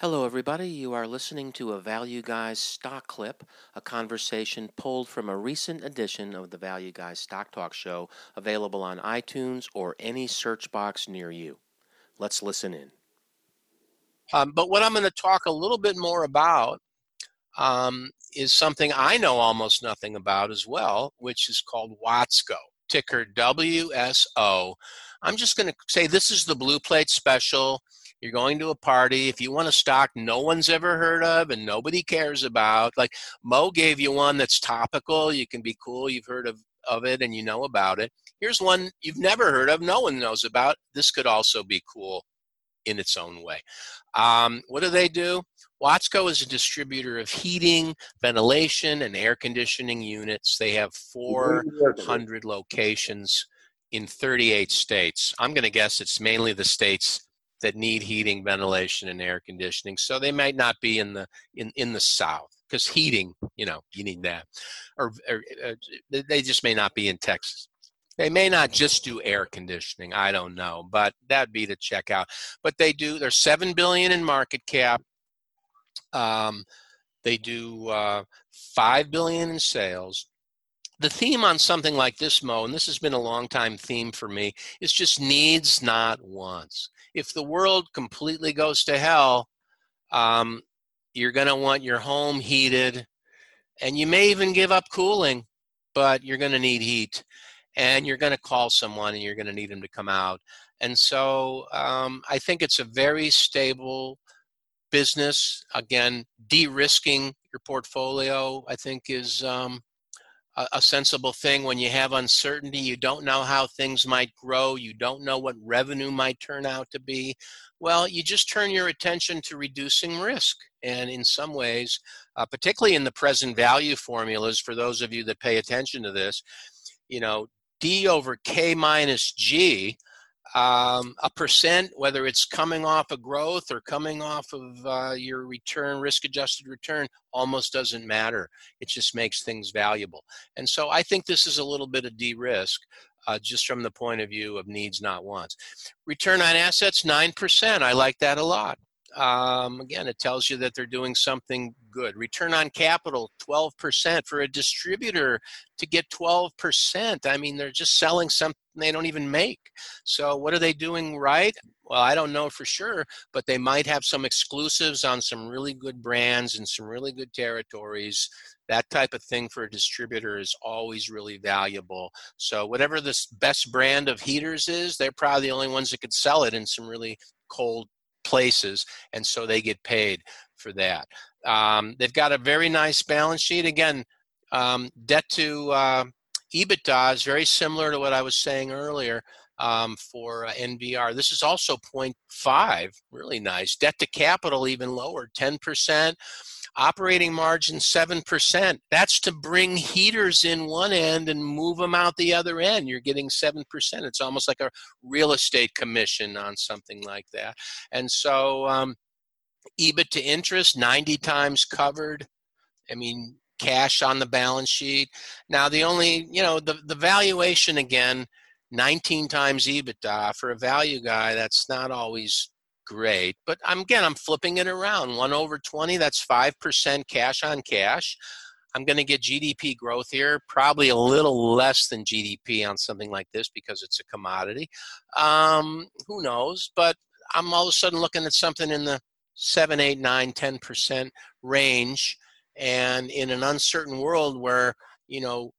Hello, everybody. You are listening to a Value Guys stock clip, a conversation pulled from a recent edition of the Value Guys Stock Talk Show, available on iTunes or any search box near you. Let's listen in. Um, but what I'm going to talk a little bit more about um, is something I know almost nothing about as well, which is called Watsco, ticker WSO. I'm just going to say this is the blue plate special. You're going to a party. If you want a stock no one's ever heard of and nobody cares about, like Mo gave you one that's topical. You can be cool. You've heard of, of it and you know about it. Here's one you've never heard of, no one knows about. This could also be cool in its own way. Um, what do they do? Watsco is a distributor of heating, ventilation, and air conditioning units. They have 400 locations in 38 states. I'm going to guess it's mainly the states that need heating, ventilation, and air conditioning. So they might not be in the in in the South because heating, you know, you need that, or, or uh, they just may not be in Texas. They may not just do air conditioning. I don't know, but that'd be to check out. But they do. They're seven billion in market cap. Um, they do uh, five billion in sales. The theme on something like this, Mo, and this has been a long time theme for me, is just needs, not wants if the world completely goes to hell, um, you're going to want your home heated, and you may even give up cooling, but you're going to need heat, and you're going to call someone, and you're going to need them to come out. And so um, I think it's a very stable business. Again, de-risking your portfolio, I think, is um, a, a sensible thing when you have uncertainty. You don't know how things might grow. You don't know what revenue might turn out to be. Well, you just turn your attention to reducing risk. And in some ways, uh, particularly in the present value formulas, for those of you that pay attention to this, you know, D over K minus G um, a percent, whether it's coming off of growth or coming off of uh, your return, risk adjusted return, almost doesn't matter. It just makes things valuable. And so I think this is a little bit of de risk. Uh, just from the point of view of needs, not wants. Return on assets, 9%. I like that a lot um, again, it tells you that they're doing something good. Return on capital, 12% for a distributor to get 12%. I mean, they're just selling something they don't even make. So, what are they doing right? Well, I don't know for sure, but they might have some exclusives on some really good brands and some really good territories. That type of thing for a distributor is always really valuable. So, whatever the best brand of heaters is, they're probably the only ones that could sell it in some really cold places, and so they get paid for that. Um, they've got a very nice balance sheet. Again, um, debt to uh, EBITDA is very similar to what I was saying earlier um, for uh, NVR. This is also 0.5, really nice. Debt to capital even lower, 10% operating margin 7%. That's to bring heaters in one end and move them out the other end. You're getting 7%. It's almost like a real estate commission on something like that. And so, um, EBIT to interest, 90 times covered. I mean, cash on the balance sheet. Now, the only, you know, the, the valuation again, 19 times EBITDA for a value guy, that's not always great. But I'm, again, I'm flipping it around. One over 20, that's 5% cash on cash. I'm going to get GDP growth here, probably a little less than GDP on something like this because it's a commodity. Um, who knows? But I'm all of a sudden looking at something in the 7, 8, 9, 10% range. And in an uncertain world where, you know,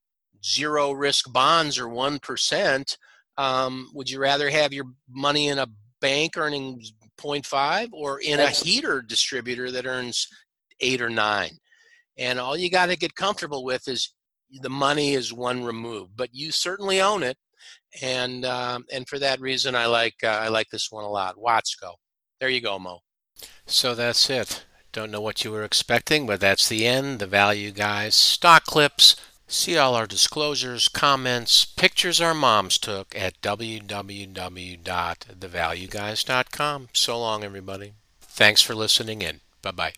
zero risk bonds are 1%, um, would you rather have your money in a bank earning 0.5 or in a heater distributor that earns eight or nine. And all you got to get comfortable with is the money is one removed, but you certainly own it. And um, and for that reason, I like uh, I like this one a lot. Watsco. There you go, Mo. So that's it. Don't know what you were expecting, but that's the end. The value guys, stock clips, See all our disclosures, comments, pictures our moms took at www.thevalueguys.com. So long, everybody. Thanks for listening in. Bye bye.